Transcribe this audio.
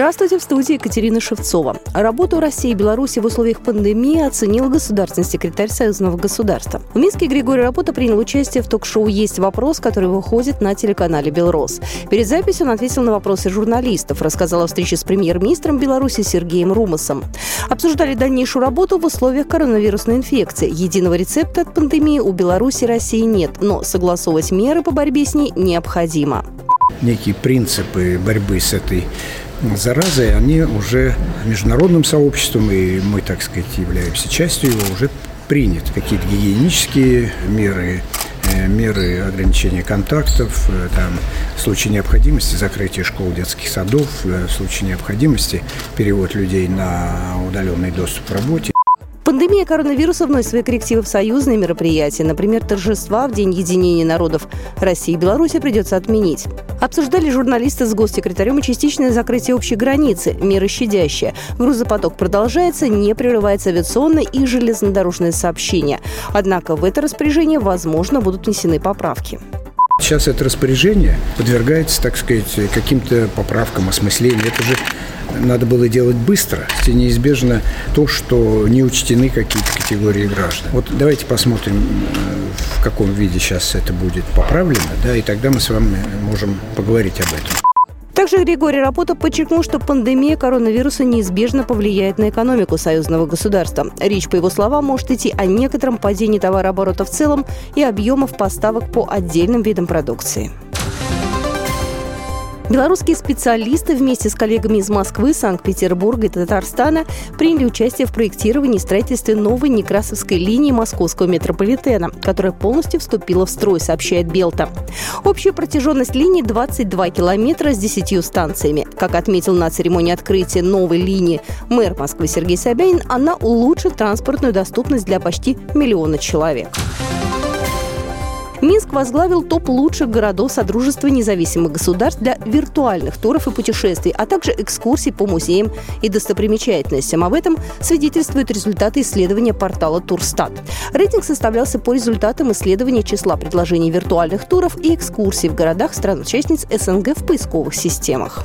Здравствуйте, в студии Екатерина Шевцова. Работу России и Беларуси в условиях пандемии оценил государственный секретарь Союзного государства. В Минске Григорий Работа принял участие в ток-шоу «Есть вопрос», который выходит на телеканале «Белрос». Перед записью он ответил на вопросы журналистов, рассказал о встрече с премьер-министром Беларуси Сергеем Румасом. Обсуждали дальнейшую работу в условиях коронавирусной инфекции. Единого рецепта от пандемии у Беларуси и России нет, но согласовывать меры по борьбе с ней необходимо. Некие принципы борьбы с этой заразой, они уже международным сообществом, и мы, так сказать, являемся частью его, уже приняты. Какие-то гигиенические меры, э, меры ограничения контактов, э, там, в случае необходимости закрытие школ, детских садов, э, в случае необходимости перевод людей на удаленный доступ к работе. Пандемия коронавируса вносит свои коррективы в союзные мероприятия. Например, торжества в День единения народов России и Беларуси придется отменить. Обсуждали журналисты с госсекретарем и частичное закрытие общей границы, меры щадящие. Грузопоток продолжается, не прерывается авиационное и железнодорожное сообщение. Однако в это распоряжение, возможно, будут внесены поправки. Сейчас это распоряжение подвергается, так сказать, каким-то поправкам, осмыслению. Это же надо было делать быстро. И неизбежно то, что не учтены какие-то категории граждан. Вот давайте посмотрим, э, в каком виде сейчас это будет поправлено, да, и тогда мы с вами можем поговорить об этом. Также Григорий Рапота подчеркнул, что пандемия коронавируса неизбежно повлияет на экономику союзного государства. Речь, по его словам, может идти о некотором падении товарооборота в целом и объемов поставок по отдельным видам продукции. Белорусские специалисты вместе с коллегами из Москвы, Санкт-Петербурга и Татарстана приняли участие в проектировании и строительстве новой Некрасовской линии московского метрополитена, которая полностью вступила в строй, сообщает Белта. Общая протяженность линии 22 километра с 10 станциями. Как отметил на церемонии открытия новой линии мэр Москвы Сергей Собянин, она улучшит транспортную доступность для почти миллиона человек. Минск возглавил топ лучших городов Содружества независимых государств для виртуальных туров и путешествий, а также экскурсий по музеям и достопримечательностям. Об этом свидетельствуют результаты исследования портала Турстат. Рейтинг составлялся по результатам исследования числа предложений виртуальных туров и экскурсий в городах стран-участниц СНГ в поисковых системах.